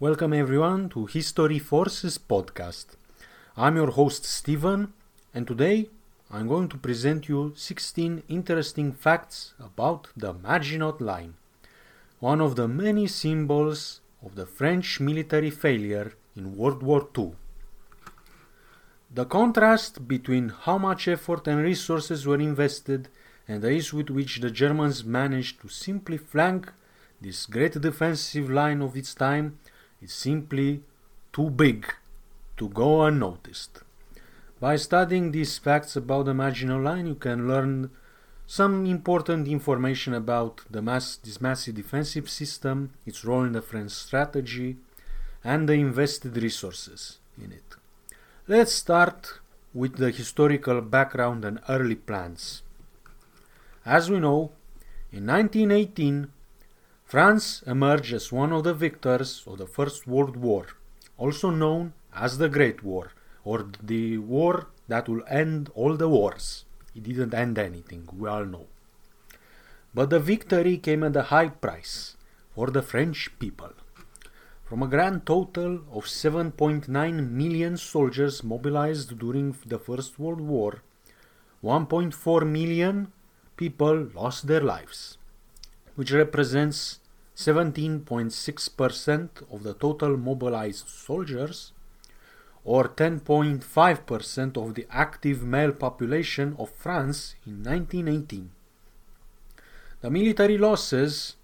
Welcome everyone to History Forces podcast. I'm your host Steven, and today I'm going to present you 16 interesting facts about the Maginot Line, one of the many symbols of the French military failure in World War II. The contrast between how much effort and resources were invested and the ease with which the Germans managed to simply flank this great defensive line of its time is simply too big to go unnoticed. By studying these facts about the Maginot Line, you can learn some important information about the mass, this massive defensive system, its role in the French strategy, and the invested resources in it. Let's start with the historical background and early plans. As we know, in 1918, France emerged as one of the victors of the First World War, also known as the Great War, or the war that will end all the wars. It didn't end anything, we all know. But the victory came at a high price for the French people. From a grand total of 7.9 million soldiers mobilized during the First World War, 1.4 million people lost their lives, which represents 17.6% of the total mobilized soldiers or 10.5% of the active male population of France in 1918. The military losses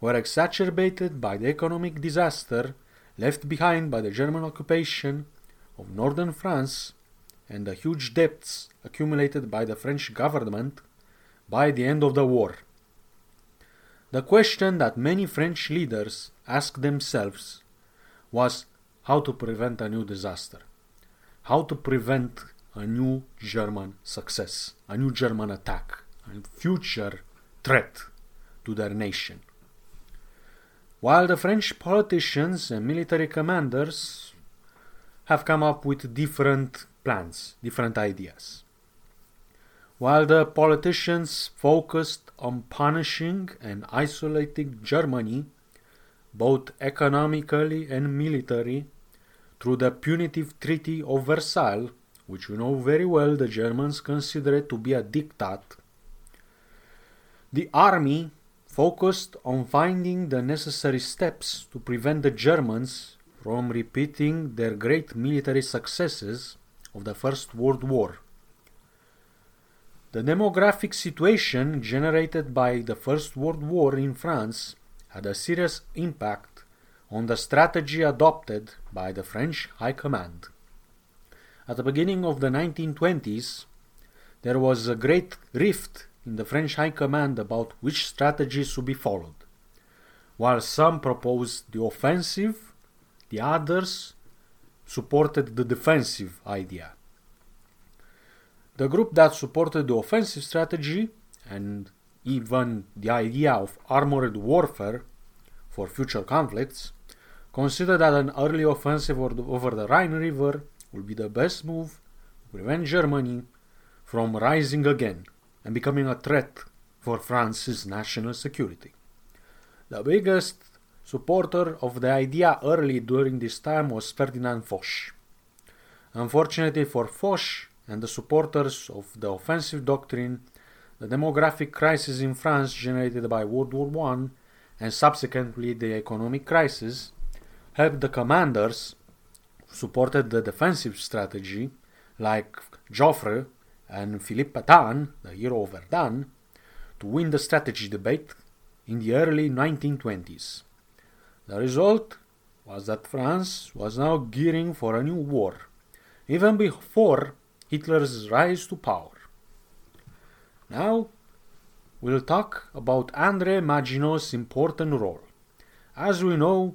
were exacerbated by the economic disaster left behind by the German occupation of northern France and the huge debts accumulated by the French government by the end of the war. The question that many French leaders asked themselves was how to prevent a new disaster, how to prevent a new German success, a new German attack, a future threat to their nation. While the French politicians and military commanders have come up with different plans, different ideas. While the politicians focused on punishing and isolating Germany, both economically and militarily, through the punitive Treaty of Versailles, which you know very well the Germans consider it to be a diktat, the army focused on finding the necessary steps to prevent the Germans from repeating their great military successes of the First World War. The demographic situation generated by the First World War in France had a serious impact on the strategy adopted by the French High Command. At the beginning of the 1920s, there was a great rift in the French High Command about which strategy should be followed. While some proposed the offensive, the others supported the defensive idea. The group that supported the offensive strategy and even the idea of armored warfare for future conflicts considered that an early offensive over the Rhine River would be the best move to prevent Germany from rising again and becoming a threat for France's national security. The biggest supporter of the idea early during this time was Ferdinand Foch. Unfortunately for Foch and the supporters of the offensive doctrine, the demographic crisis in France generated by World War I and subsequently the economic crisis helped the commanders supported the defensive strategy, like Joffre and Philippe Pétain, the hero of Verdun, to win the strategy debate in the early 1920s. The result was that France was now gearing for a new war, even before Hitler's rise to power. Now, we'll talk about André Maginot's important role. As we know,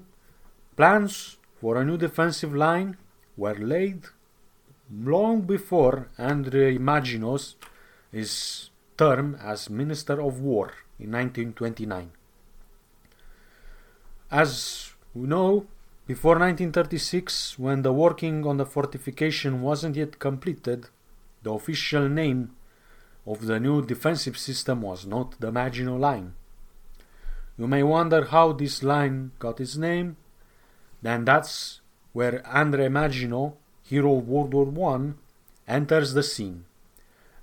plans for a new defensive line were laid long before André Maginot's his term as Minister of War in 1929. As we know, before 1936, when the working on the fortification wasn't yet completed, the official name of the new defensive system was not the Maginot Line. You may wonder how this line got its name. then that's where André Maginot, hero of World War One, enters the scene.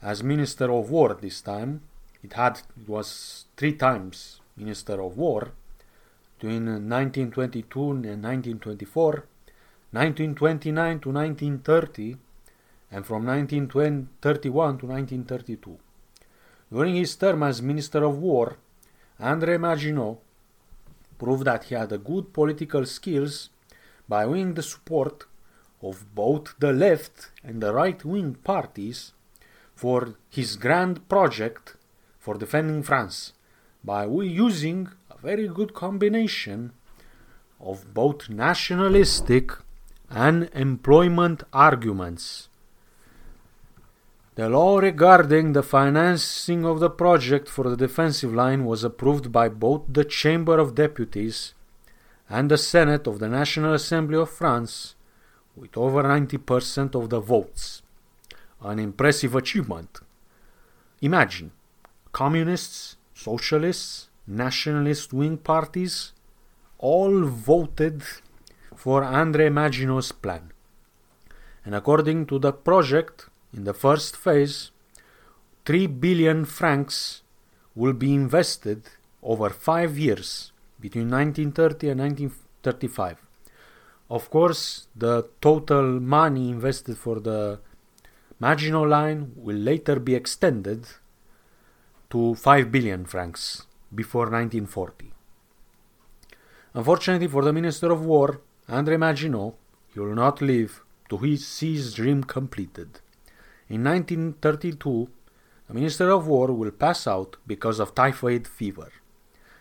As Minister of War this time, it had it was three times Minister of War between uh, 1922 and 1924, 1929 to 1930, and from 1931 to 1932. During his term as Minister of War, André Maginot proved that he had good political skills by winning the support of both the left and the right wing parties for his grand project for defending France by using very good combination of both nationalistic and employment arguments. The law regarding the financing of the project for the defensive line was approved by both the Chamber of Deputies and the Senate of the National Assembly of France with over 90% of the votes. An impressive achievement. Imagine communists, socialists, nationalist wing parties all voted for André Maginot's plan. And according to the project, in the first phase, 3 billion francs will be invested over five years between 1930 and 1935. Of course, the total money invested for the Maginot Line will later be extended to 5 billion francs before 1940. Unfortunately for the Minister of War, André Maginot, he will not live to see his dream completed. In 1932, the Minister of War will pass out because of typhoid fever.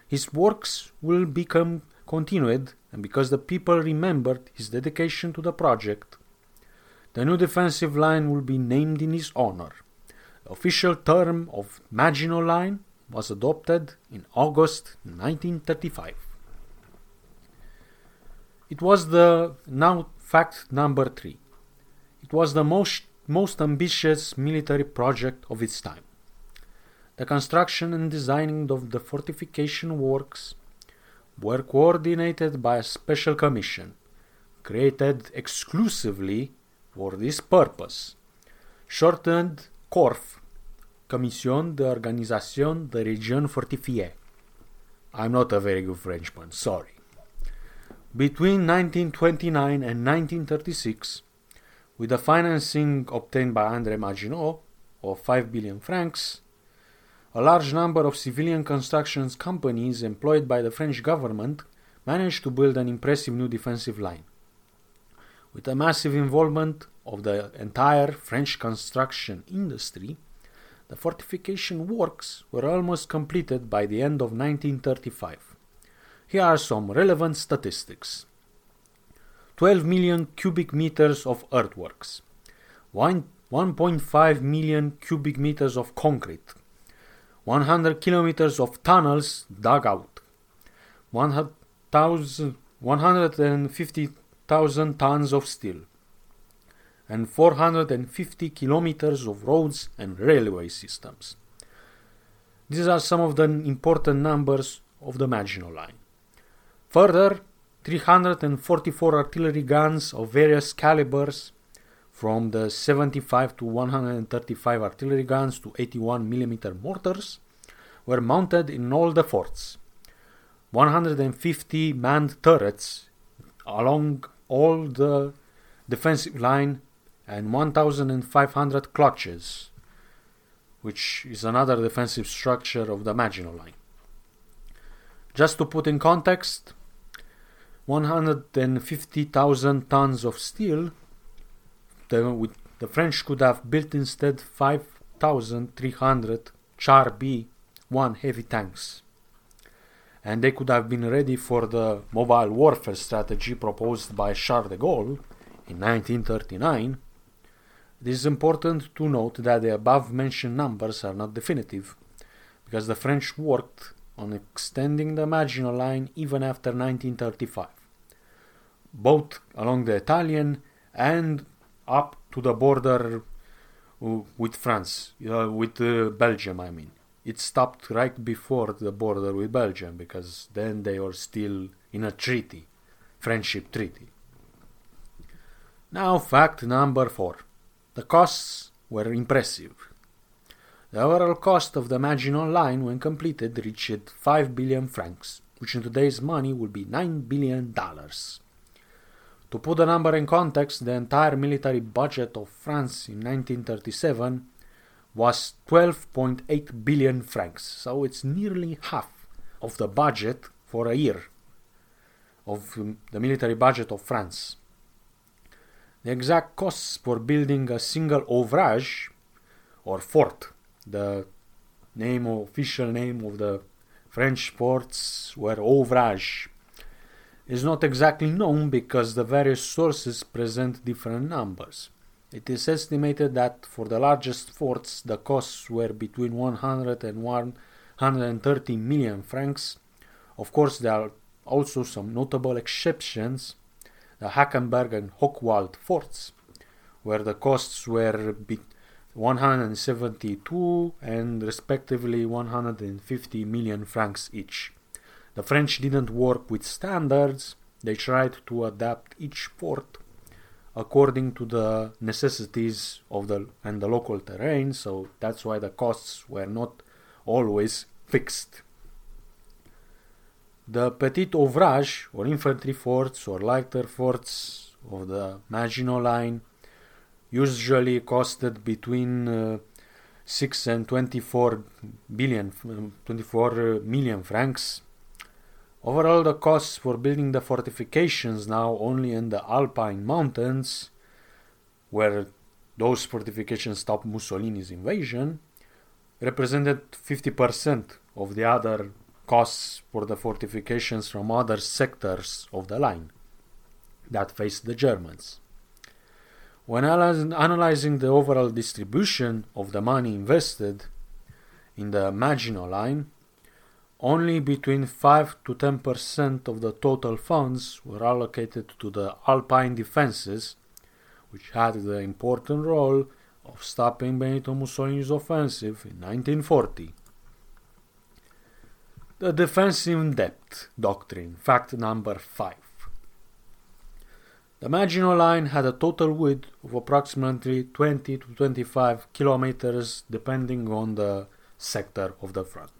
His works will become continued, and because the people remembered his dedication to the project, the new defensive line will be named in his honor. The official term of Maginot Line was adopted in August 1935. It was the now fact number three. It was the most most ambitious military project of its time. The construction and designing of the fortification works were coordinated by a special commission created exclusively for this purpose, shortened CORF, Commission d'Organisation de Région Fortifiée. I'm not a very good Frenchman, sorry. Between 1929 and 1936, with the financing obtained by André Maginot of 5 billion francs, a large number of civilian construction companies employed by the French government managed to build an impressive new defensive line. With the massive involvement of the entire French construction industry, the fortification works were almost completed by the end of 1935. Here are some relevant statistics. 12 million cubic meters of earthworks, 1.5 million cubic meters of concrete, 100 kilometers of tunnels dug out, 100,000 150,000 tons of steel, and 450 kilometers of roads and railway systems. These are some of the important numbers of the Maginot Line. Further, 344 artillery guns of various calibers, from the 75 to 135 artillery guns to 81 mm mortars, were mounted in all the forts. 150 manned turrets along all the defensive line and 1,500 clutches, which is another defensive structure of the Maginot Line. Just to put in context, 150,000 tons of steel, the, the French could have built instead 5,300 Char B 1 heavy tanks. And they could have been ready for the mobile warfare strategy proposed by Charles de Gaulle in 1939. It is important to note that the above mentioned numbers are not definitive, because the French worked on extending the Maginot Line even after 1935 both along the Italian and up to the border uh, with France, uh, with uh, Belgium, I mean. It stopped right before the border with Belgium because then they were still in a treaty. Friendship Treaty. Now, fact number four. The costs were impressive. The overall cost of the Maginot Line when completed reached 5 billion francs, which in today's money would be 9 billion dollars. To put the number in context, the entire military budget of France in 1937 was 12.8 billion francs, so it's nearly half of the budget for a year of um, the military budget of France. The exact costs for building a single ouvrage or fort, the name official name of the French forts were ouvrage, is not exactly known because the various sources present different numbers. It is estimated that for the largest forts the costs were between 100 and 130 million francs. Of course, there are also some notable exceptions the Hackenberg and Hochwald forts, where the costs were 172 and respectively 150 million francs each. The French didn't work with standards, they tried to adapt each fort according to the necessities of the and the local terrain, so that's why the costs were not always fixed. The petit ouvrage, or infantry forts, or lighter forts of the Maginot Line, usually costed between uh, 6 and 24 billion, 24 million francs. Overall, the costs for building the fortifications now only in the Alpine mountains, where those fortifications stopped Mussolini's invasion, represented 50% of the other costs for the fortifications from other sectors of the line that faced the Germans. When analyzing the overall distribution of the money invested in the Maginot Line, only between 5 to 10% of the total funds were allocated to the Alpine defenses, which had the important role of stopping Benito Mussolini's offensive in 1940. The defensive depth doctrine, fact number 5. The Maginot Line had a total width of approximately 20 to 25 kilometers depending on the sector of the front.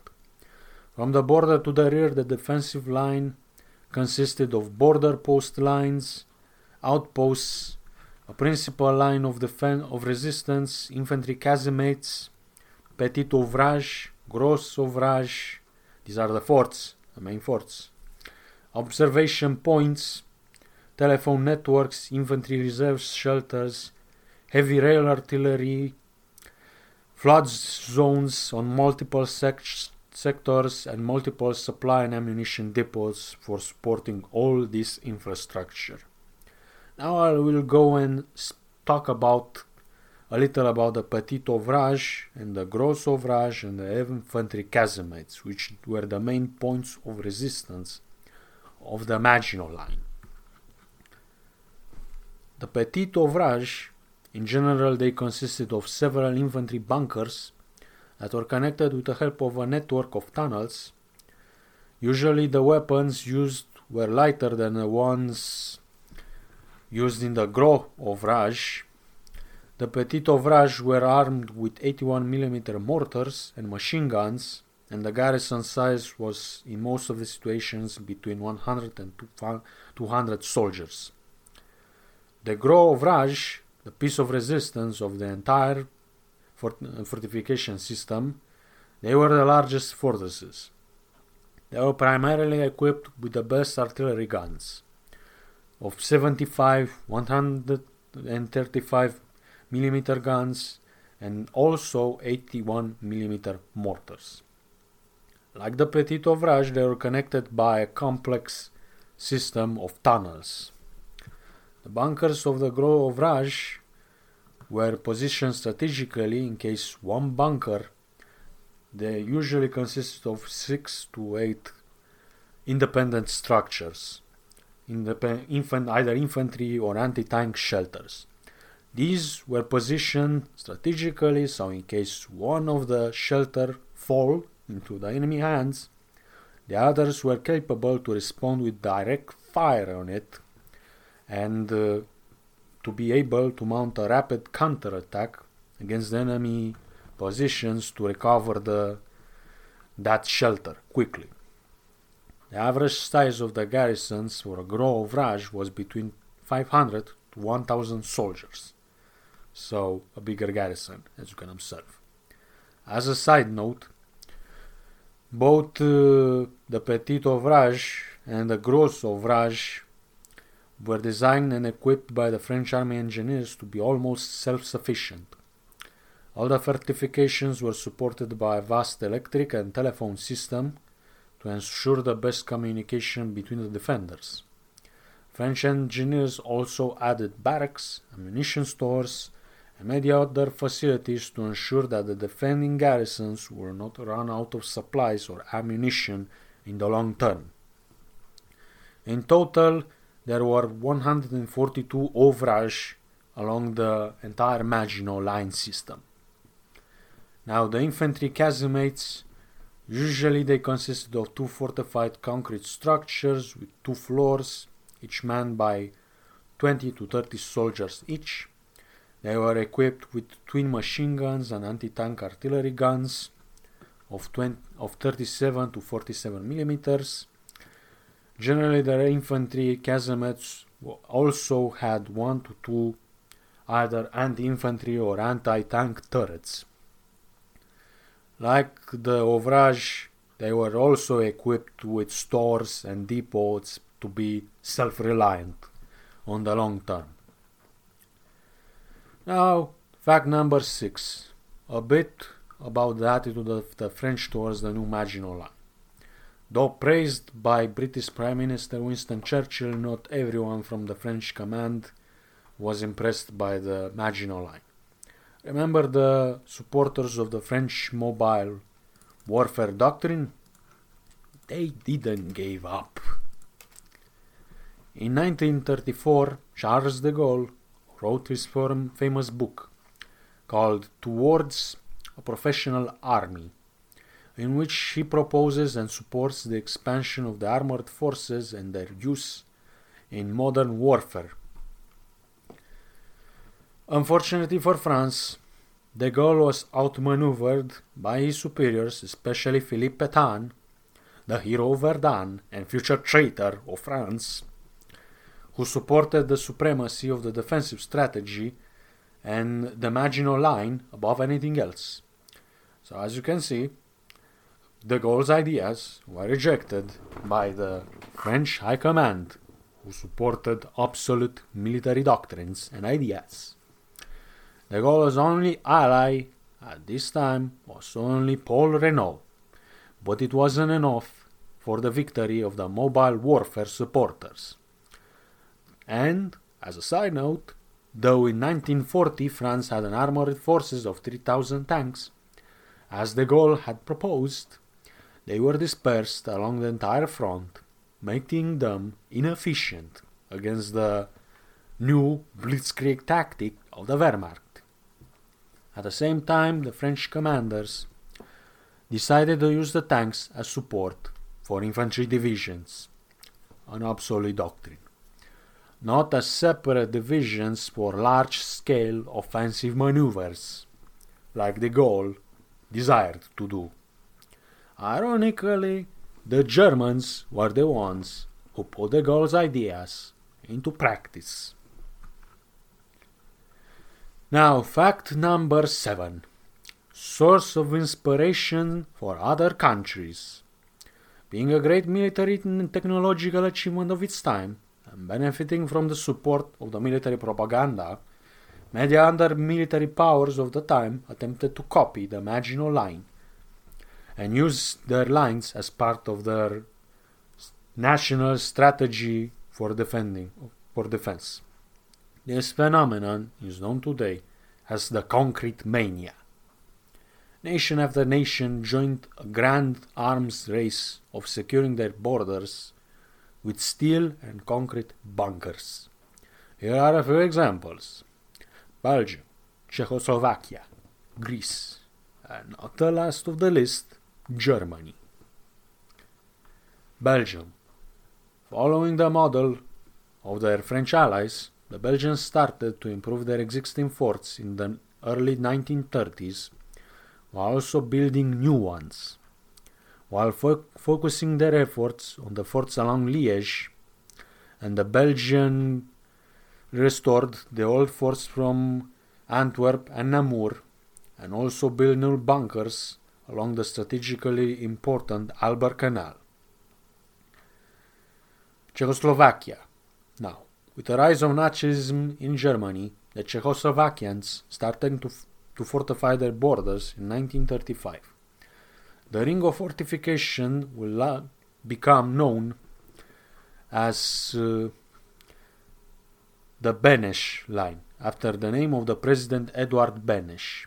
From the border to the rear, the defensive line consisted of border post lines, outposts, a principal line of defense of resistance, infantry casemates, petit ouvrage, gros ouvrage, these are the forts, the main forts. Observation points, telephone networks, infantry reserves, shelters, heavy rail artillery, flood zones on multiple sec- sectors, and multiple supply and ammunition depots for supporting all this infrastructure. Now I will go and talk about a little about the petit ouvrage and the gros ouvrage and the infantry casemates, which were the main points of resistance of the Maginot Line. The petit ouvrage, in general, they consisted of several infantry bunkers that were connected with the help of a network of tunnels. Usually, the weapons used were lighter than the ones used in the gros ouvrage the Petit Ouvrage were armed with 81mm mortars and machine guns, and the garrison size was in most of the situations between 100 and 200 soldiers. The Gros Ouvrage, the piece of resistance of the entire fortification system, they were the largest fortresses. They were primarily equipped with the best artillery guns of 75, 135 millimeter guns and also 81 millimeter mortars. Like the Petit Ouvrage, they were connected by a complex system of tunnels. The bunkers of the Gros Ouvrage were positioned strategically in case one bunker they usually consisted of six to eight independent structures, independ- infant, either infantry or anti-tank shelters. These were positioned strategically so in case one of the shelter fall into the enemy hands, The others were capable to respond with direct fire on it and uh, to be able to mount a rapid counterattack against the enemy positions to recover the that shelter quickly. The average size of the garrisons for a Gros Ouvrage was between 500 to 1000 soldiers, so a bigger garrison, as you can observe. As a side note, both uh, the Petit Ouvrage and the Gros Ouvrage were designed and equipped by the French army engineers to be almost self-sufficient. All the fortifications were supported by a vast electric and telephone system to ensure the best communication between the defenders. French engineers also added barracks, ammunition stores, and many other facilities to ensure that the defending garrisons were not run out of supplies or ammunition in the long term. In total, there were 142 ouvrages along the entire Maginot Line system. Now, the infantry casemates usually they consisted of two fortified concrete structures with two floors, each manned by 20 to 30 soldiers each. They were equipped with twin machine guns and anti-tank artillery guns of, 20, of 37 to 47 millimeters. Generally, the infantry casemates also had one to two either anti-infantry or anti-tank turrets. Like the Ouvrage, they were also equipped with stores and depots to be self-reliant on the long term. Now, fact number six, a bit about the attitude of the French towards the new Maginot Line. Though praised by British Prime Minister Winston Churchill, not everyone from the French command was impressed by the Maginot Line. Remember the supporters of the French mobile warfare doctrine? They didn't give up. In 1934, Charles de Gaulle wrote his firm, famous book called Towards a Professional Army, in which he proposes and supports the expansion of the armored forces and their use in modern warfare. Unfortunately for France, de Gaulle was outmaneuvered by his superiors, especially Philippe Pétain, the hero of Verdun and future traitor of France, who supported the supremacy of the defensive strategy and the Maginot Line above anything else. So, as you can see, de Gaulle's ideas were rejected by the French High Command, who supported absolute military doctrines and ideas. De Gaulle's only ally at this time was only Paul Reynaud, but it wasn't enough for the victory of the mobile warfare supporters. And, as a side note, though in 1940 France had an armored forces of 3,000 tanks, as de Gaulle had proposed, they were dispersed along the entire front, making them inefficient against the new blitzkrieg tactic of the Wehrmacht. At the same time, the French commanders decided to use the tanks as support for infantry divisions, an obsolete doctrine, not as separate divisions for large scale offensive maneuvers, like the Gaulle desired to do. Ironically, the Germans were the ones who put the Gaulle's ideas into practice. Now, fact number seven source of inspiration for other countries. Being a great military and technological achievement of its time, and benefiting from the support of the military propaganda, many other military powers of the time attempted to copy the Maginot Line and use their lines as part of their national strategy for defending for defense. This phenomenon is known today as the concrete mania. Nation after nation joined a grand arms race of securing their borders with steel and concrete bunkers. Here are a few examples Belgium, Czechoslovakia, Greece, and not the last of the list, Germany. Belgium. Following the model of their French allies, the Belgians started to improve their existing forts in the early 1930s while also building new ones. While fo- focusing their efforts on the forts along Liège, and the Belgian restored the old forts from Antwerp and Namur, and also built new bunkers along the strategically important Albert Canal. Czechoslovakia. Now, with the rise of Nazism in Germany, the Czechoslovakians started to, f- to fortify their borders in 1935. The ring of fortification will become known as uh, the Benes line, after the name of the president Eduard Benes.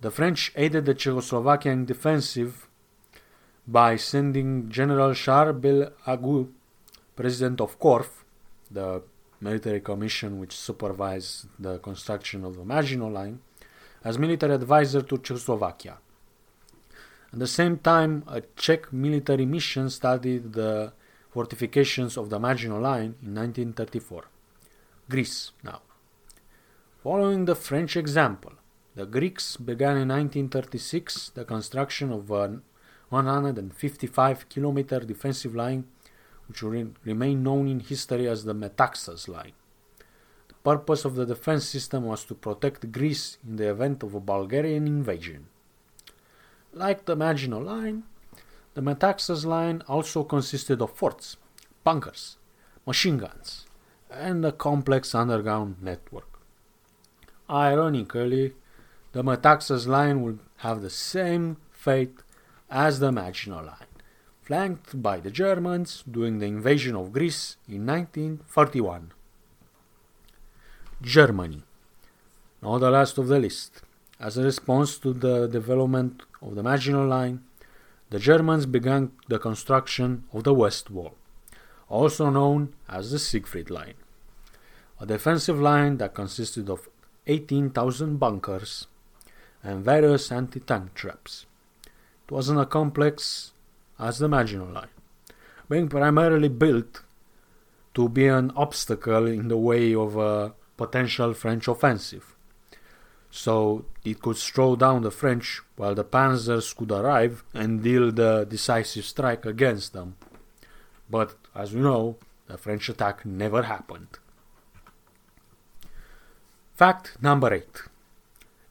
The French aided the Czechoslovakian defensive by sending General Charles Belhague, president of CORF, the military commission which supervised the construction of the Maginot Line, as military advisor to Czechoslovakia. At the same time, a Czech military mission studied the fortifications of the Maginot Line in 1934. Greece now. Following the French example, the Greeks began in 1936 the construction of a 155 kilometer defensive line which will remain known in history as the Metaxas line. The purpose of the defense system was to protect Greece in the event of a Bulgarian invasion. Like the Maginot Line, the Metaxas line also consisted of forts, bunkers, machine guns, and a complex underground network. Ironically, the Metaxas line would have the same fate as the Maginot Line, flanked by the Germans during the invasion of Greece in 1941. Germany, not the last of the list. As a response to the development of the Maginot Line, the Germans began the construction of the West Wall, also known as the Siegfried Line, a defensive line that consisted of 18,000 bunkers and various anti tank traps. It wasn't as complex as the Maginot Line, being primarily built to be an obstacle in the way of a potential French offensive. So it could slow down the French while the panzers could arrive and deal the decisive strike against them. But as we know, the French attack never happened. Fact number 8.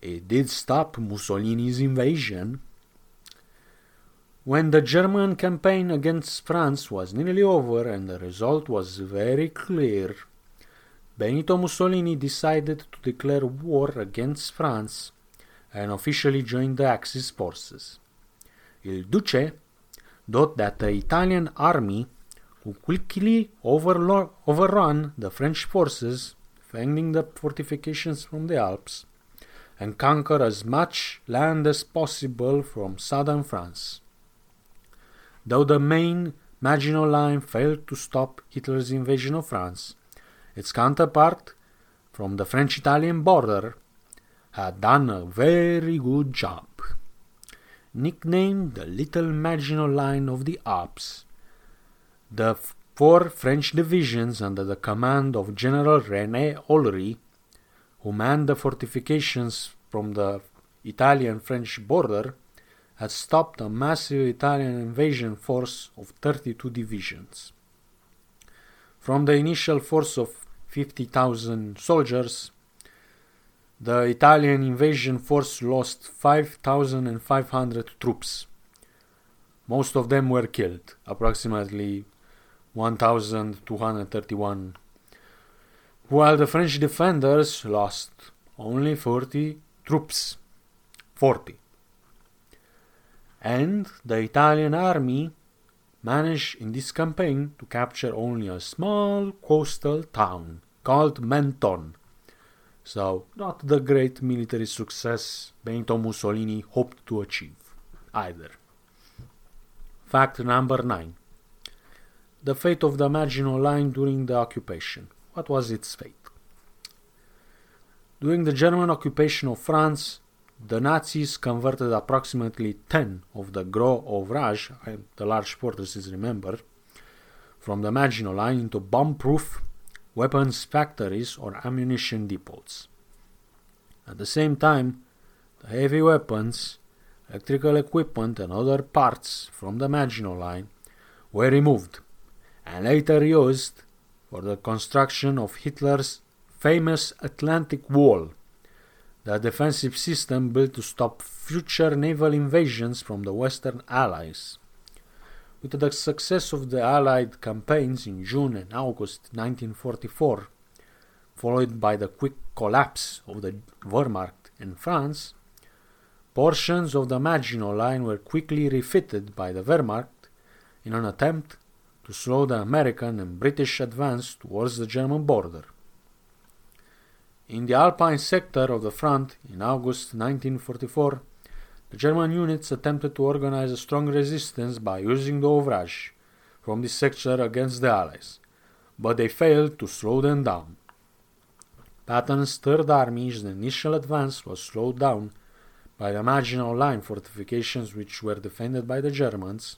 It did stop Mussolini's invasion. When the German campaign against France was nearly over and the result was very clear, Benito Mussolini decided to declare war against France and officially joined the Axis forces. Il Duce thought that the Italian army would quickly overlo- overrun the French forces defending the fortifications from the Alps and conquer as much land as possible from southern France. Though the main Maginot Line failed to stop Hitler's invasion of France, its counterpart from the French Italian border had done a very good job. Nicknamed the Little Maginot Line of the Alps, the four French divisions under the command of General René Olry, who manned the fortifications from the Italian French border, had stopped a massive Italian invasion force of 32 divisions. From the initial force of 50,000 soldiers, the Italian invasion force lost 5,500 troops. Most of them were killed, approximately 1,231, while the French defenders lost only 40 troops. 40. And the Italian army managed in this campaign to capture only a small coastal town called Menton. So, not the great military success Benito Mussolini hoped to achieve either. Fact number 9. The fate of the Maginot Line during the occupation. What was its fate? During the German occupation of France, the Nazis converted approximately 10 of the Gros Ouvrages, the large fortresses, remember, from the Maginot Line into bomb-proof weapons factories or ammunition depots. At the same time, the heavy weapons, electrical equipment, and other parts from the Maginot Line were removed and later used for the construction of Hitler's famous Atlantic Wall, the defensive system built to stop future naval invasions from the Western Allies. With the success of the Allied campaigns in June and August 1944, followed by the quick collapse of the Wehrmacht in France, portions of the Maginot Line were quickly refitted by the Wehrmacht in an attempt to slow the American and British advance towards the German border. In the Alpine sector of the front in August 1944, the German units attempted to organize a strong resistance by using the Ouvrage from this sector against the Allies, but they failed to slow them down. Patton's Third Army's initial advance was slowed down by the Maginot Line fortifications which were defended by the Germans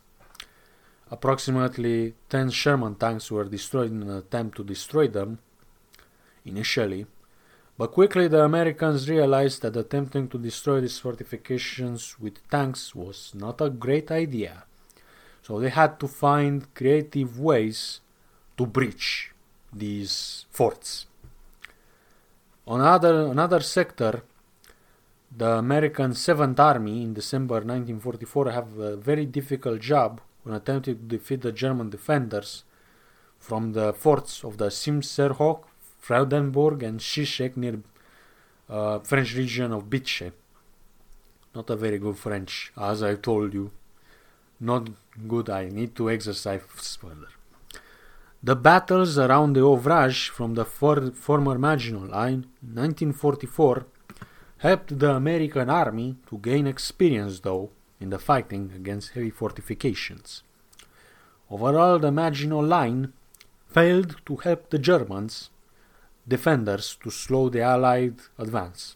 Approximately 10 Sherman tanks were destroyed in an attempt to destroy them initially, but quickly the Americans realized that attempting to destroy these fortifications with tanks was not a great idea, so they had to find creative ways to breach these forts. On other, another sector, the American 7th Army in December 1944 have a very difficult job when attempting to defeat the German defenders from the forts of the Simserhof, Freudenberg, and Schiesseck near uh, French region of Bitche. Not a very good French, as I told you. Not good, I need to exercise further. The battles around the Ouvrage from the for- former Maginot Line 1944 helped the American army to gain experience, though, in the fighting against heavy fortifications. Overall, the Maginot Line failed to help the Germans defenders to slow the Allied advance.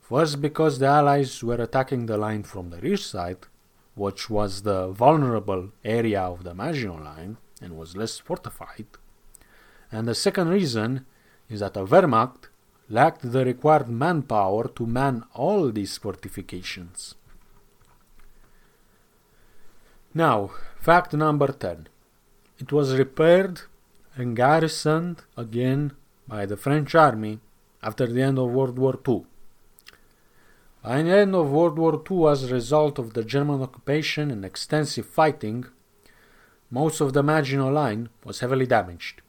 First, because the Allies were attacking the line from the rear side, which was the vulnerable area of the Maginot Line and was less fortified. And the second reason is that the Wehrmacht lacked the required manpower to man all these fortifications. Now, fact number 10. It was repaired and garrisoned again by the French army after the end of World War II. By the end of World War II, as a result of the German occupation and extensive fighting, most of the Maginot Line was heavily damaged.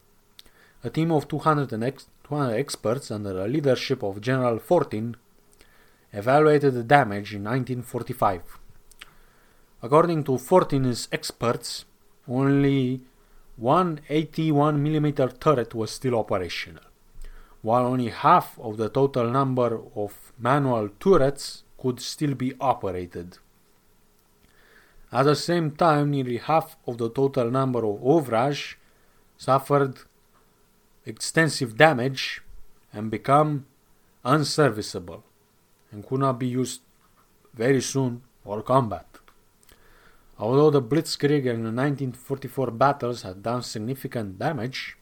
A team of 200, ex- 200 experts under the leadership of General Fortin evaluated the damage in 1945. According to Fortin's experts, only one 81mm turret was still operational, while only half of the total number of manual turrets could still be operated. At the same time, nearly half of the total number of ouvrage suffered extensive damage and become unserviceable and could not be used very soon for combat. Although the Blitzkrieg and the 1944 battles had done significant damage,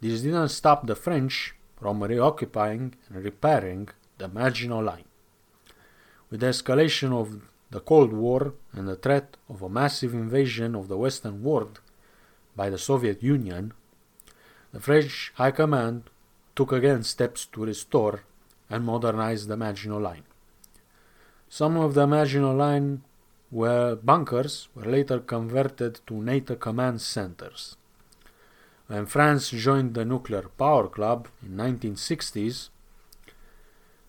this didn't stop the French from reoccupying and repairing the Maginot Line. With the escalation of the Cold War and the threat of a massive invasion of the Western world by the Soviet Union, the French High Command took again steps to restore and modernize the Maginot Line. Some of the Maginot Line where bunkers were later converted to NATO command centers. When France joined the Nuclear Power Club in 1960s,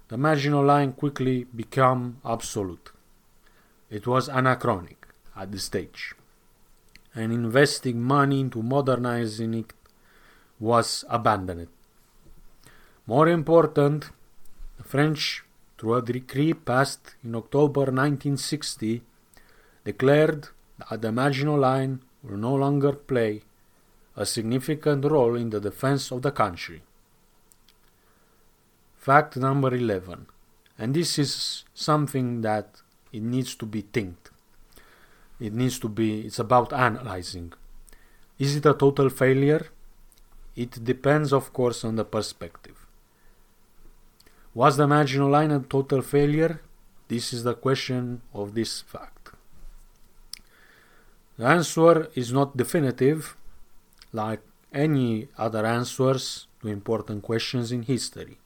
the Maginot Line quickly became obsolete. It was anachronic at this stage, and investing money into modernizing it was abandoned. More important, the French, through a decree passed in October 1960, declared that the Maginot Line will no longer play a significant role in the defense of the country. Fact number 11. And this is something that it needs to be thinked. It needs to be, it's about analyzing. Is it a total failure? It depends, of course, on the perspective. Was the Maginot Line a total failure? This is the question of this fact. The answer is not definitive, like any other answers to important questions in history,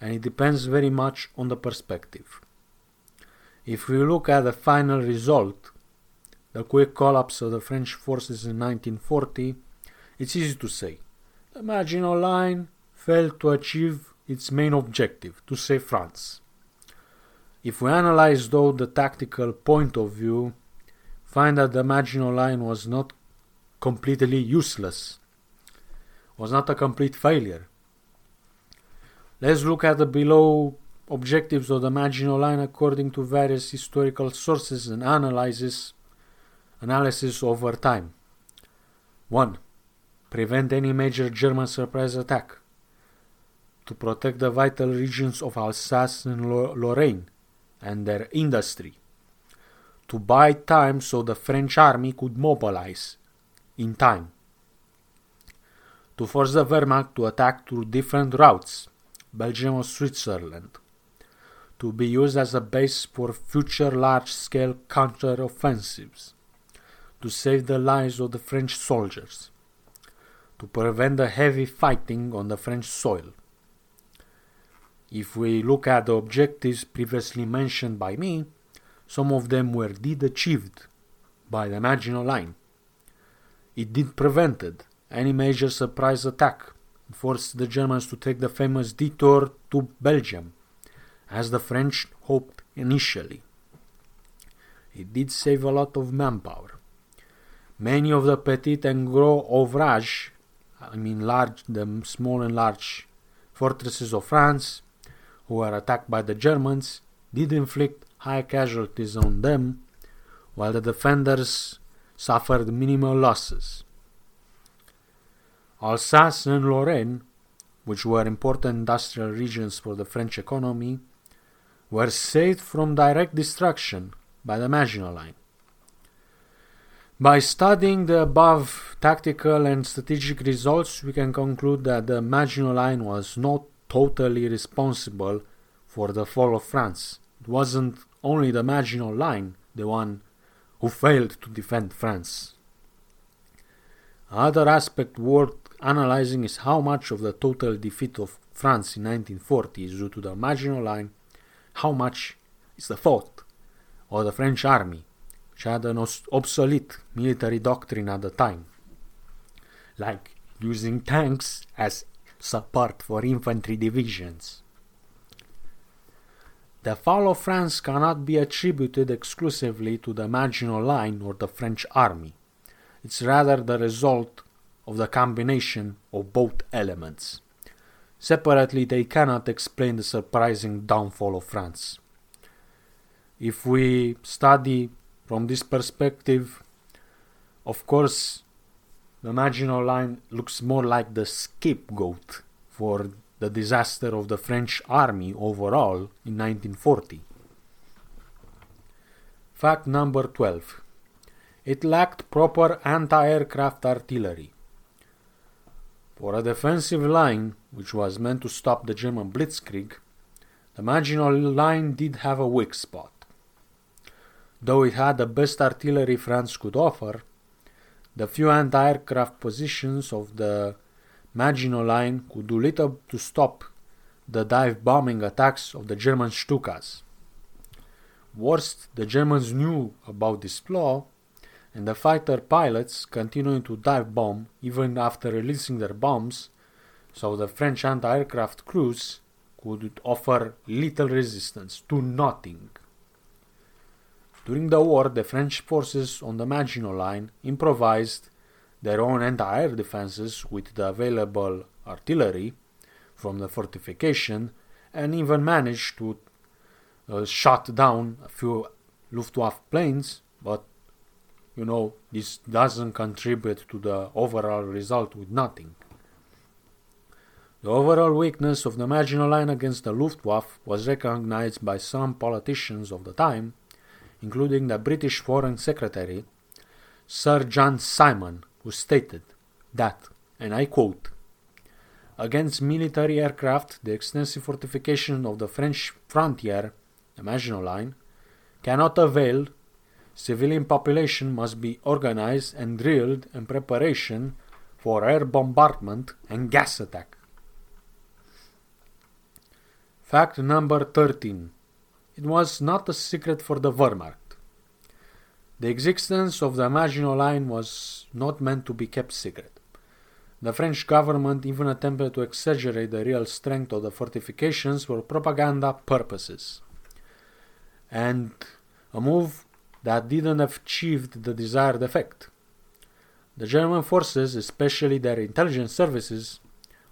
and it depends very much on the perspective. If we look at the final result, the quick collapse of the French forces in 1940, it's easy to say. The Maginot Line failed to achieve its main objective, to save France. If we analyze though the tactical point of view, find that the Maginot Line was not completely useless, was not a complete failure. Let's look at the below objectives of the Maginot Line according to various historical sources and analysis analysis over time. 1. Prevent any major German surprise attack. To protect the vital regions of Alsace and Lorraine and their industry. To buy time so the French army could mobilize in time. To force the Wehrmacht to attack through different routes, Belgium or Switzerland. To be used as a base for future large scale counter offensives to save the lives of the French soldiers, to prevent the heavy fighting on the French soil. If we look at the objectives previously mentioned by me, some of them were did achieved by the Maginot Line. It did prevented any major surprise attack and forced the Germans to take the famous detour to Belgium, as the French hoped initially. It did save a lot of manpower. Many of the petit and gros ouvrages, I mean large, the small and large fortresses of France, who were attacked by the Germans, did inflict high casualties on them, while the defenders suffered minimal losses. Alsace and Lorraine, which were important industrial regions for the French economy, were saved from direct destruction by the Maginot Line. By studying the above tactical and strategic results, we can conclude that the Maginot Line was not totally responsible for the fall of France. It wasn't only the Maginot Line, the one who failed to defend France. Another aspect worth analyzing is how much of the total defeat of France in 1940 is due to the Maginot Line, how much is the fault of the French army which had an obsolete military doctrine at the time, like using tanks as support for infantry divisions. The fall of France cannot be attributed exclusively to the Maginot Line or the French army. It's rather the result of the combination of both elements. Separately, they cannot explain the surprising downfall of France. If we study from this perspective, of course, the Maginot Line looks more like the scapegoat for the disaster of the French army overall in 1940. Fact number 12. It lacked proper anti-aircraft artillery. For a defensive line, which was meant to stop the German blitzkrieg, the Maginot Line did have a weak spot. Though it had the best artillery France could offer, the few anti-aircraft positions of the Maginot Line could do little to stop the dive bombing attacks of the German Stukas. Worst, the Germans knew about this flaw, and the fighter pilots continued to dive bomb even after releasing their bombs, so the French anti-aircraft crews could offer little resistance to nothing. During the war, the French forces on the Maginot Line improvised their own anti-air defenses with the available artillery from the fortification and even managed to uh, shut down a few Luftwaffe planes, but you know, this doesn't contribute to the overall result with nothing. The overall weakness of the Maginot Line against the Luftwaffe was recognized by some politicians of the time, including the British Foreign Secretary, Sir John Simon, who stated that, and I quote, Against military aircraft, the extensive fortification of the French frontier, the Maginot Line, cannot avail. Civilian population must be organized and drilled in preparation for air bombardment and gas attack. Fact number 13. It was not a secret for the Wehrmacht. The existence of the Maginot Line was not meant to be kept secret. The French government even attempted to exaggerate the real strength of the fortifications for propaganda purposes. And a move that didn't achieve the desired effect. The German forces, especially their intelligence services,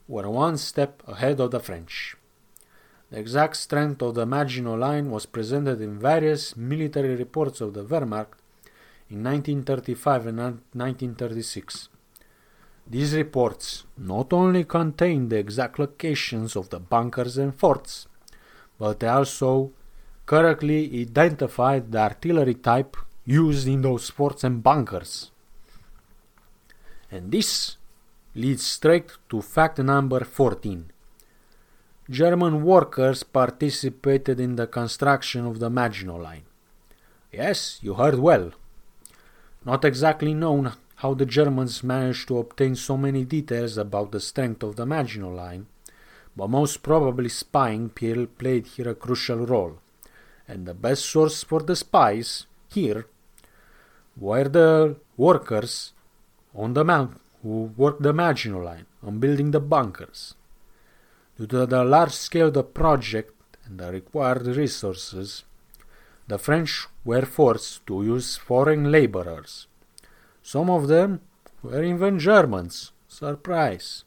were one step ahead of the French. The exact strength of the Maginot Line was presented in various military reports of the Wehrmacht in 1935 and 1936. These reports not only contained the exact locations of the bunkers and forts, but they also correctly identified the artillery type used in those forts and bunkers. And this leads straight to fact number 14. German workers participated in the construction of the Maginot Line. Yes, you heard well. Not exactly known how the Germans managed to obtain so many details about the strength of the Maginot Line, but most probably spying played here a crucial role. And the best source for the spies here were the workers on the mount who worked the Maginot Line on building the bunkers. Due to the large scale of the project and the required resources, the French were forced to use foreign laborers. Some of them were even Germans. Surprise!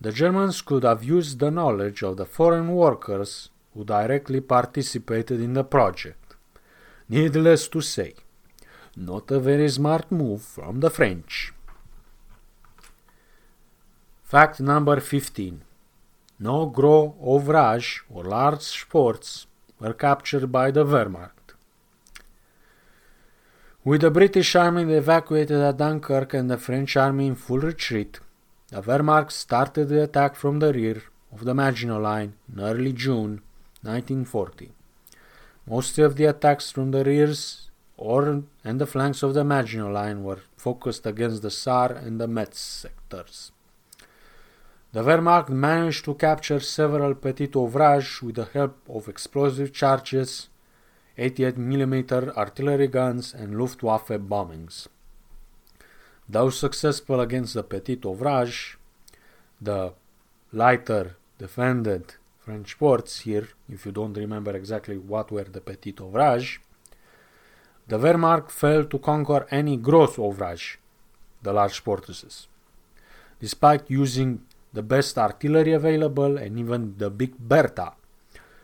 The Germans could have used the knowledge of the foreign workers who directly participated in the project. Needless to say, not a very smart move from the French. Fact number 15 no gros ouvrage or large forts were captured by the Wehrmacht. With the British army evacuated at Dunkirk and the French army in full retreat, the Wehrmacht started the attack from the rear of the Maginot Line in early June 1940. Most of the attacks from the rears or and the flanks of the Maginot Line were focused against the Saar and the Metz sectors. The Wehrmacht managed to capture several petit ouvrages with the help of explosive charges, 88mm artillery guns, and Luftwaffe bombings. Though successful against the petit ouvrage, the lighter defended French ports here, if you don't remember exactly what were the petit ouvrage, the Wehrmacht failed to conquer any gros ouvrage, the large fortresses. Despite using the best artillery available, and even the Big Bertha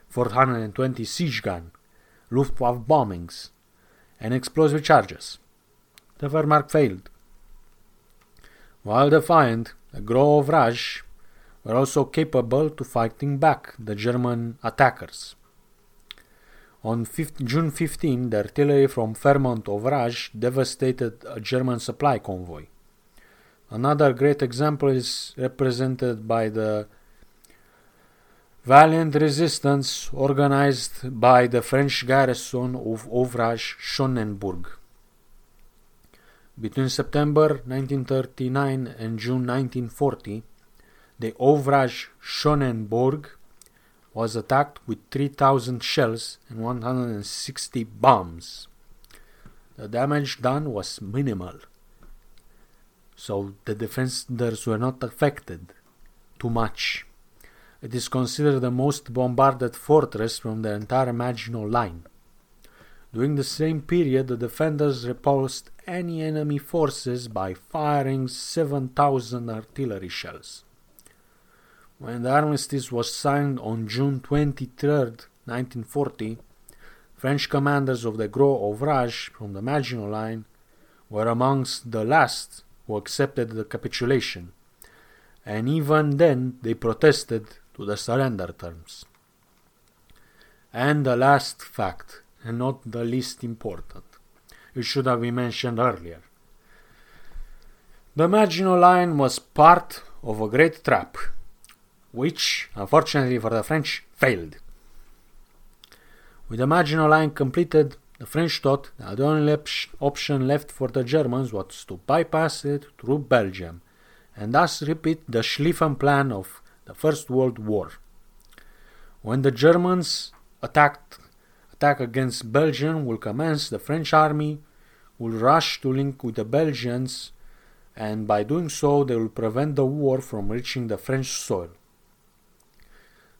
420 siege gun, Luftwaffe bombings, and explosive charges. The Wehrmacht failed. While defiant, the Gros Ouvrage were also capable to fighting back the German attackers. On 5th, June 15, the artillery from Fermont Ouvrage devastated a German supply convoy. Another great example is represented by the valiant resistance organized by the French garrison of Ouvrage Schoenenbourg. Between September 1939 and June 1940, the Ouvrage Schoenenbourg was attacked with 3,000 shells and 160 bombs. The damage done was minimal so the defenders were not affected too much. It is considered the most bombarded fortress from the entire Maginot Line. During the same period, the defenders repulsed any enemy forces by firing 7,000 artillery shells. When the armistice was signed on June 23, 1940, French commanders of the Gros Ouvrage from the Maginot Line were amongst the last who accepted the capitulation, and even then they protested to the surrender terms. And the last fact, and not the least important, it should have been mentioned earlier. The Maginot Line was part of a great trap, which, unfortunately for the French, failed. With the Maginot Line completed, the French thought that the only option left for the Germans was to bypass it through Belgium and thus repeat the Schlieffen Plan of the First World War. When the Germans attacked, attack against Belgium will commence, the French army will rush to link with the Belgians, and by doing so, they will prevent the war from reaching the French soil.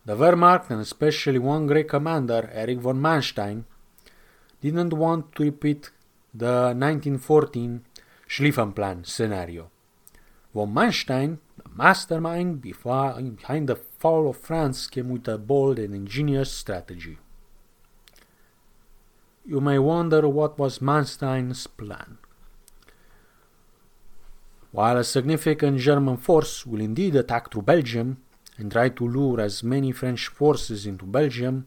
The Wehrmacht, and especially one great commander, Erich von Manstein, didn't want to repeat the 1914 Schlieffen Plan scenario. Von Manstein, mastermind behind the fall of France, came with a bold and ingenious strategy. You may wonder what was Manstein's plan. While a significant German force will indeed attack through Belgium and try to lure as many French forces into Belgium,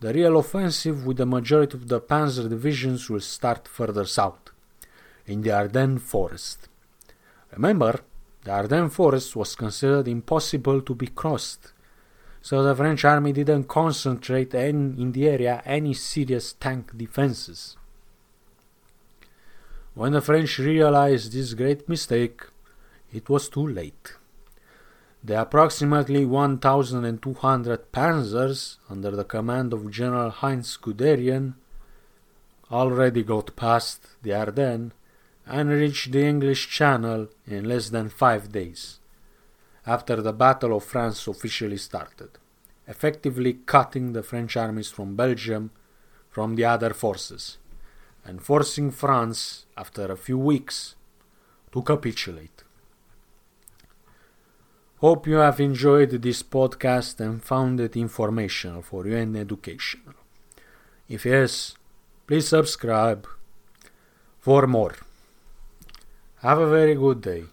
the real offensive with the majority of the panzer divisions will start further south, in the Ardennes forest. Remember, the Ardennes forest was considered impossible to be crossed, so the French army didn't concentrate in, in the area any serious tank defenses. When the French realized this great mistake, it was too late. The approximately 1,200 panzers under the command of General Heinz Guderian already got past the Ardennes and reached the English Channel in less than five days, after the Battle of France officially started, effectively cutting the French armies from Belgium from the other forces, and forcing France, after a few weeks, to capitulate. Hope you have enjoyed this podcast and found it informational for you and educational. If yes, please subscribe for more. Have a very good day.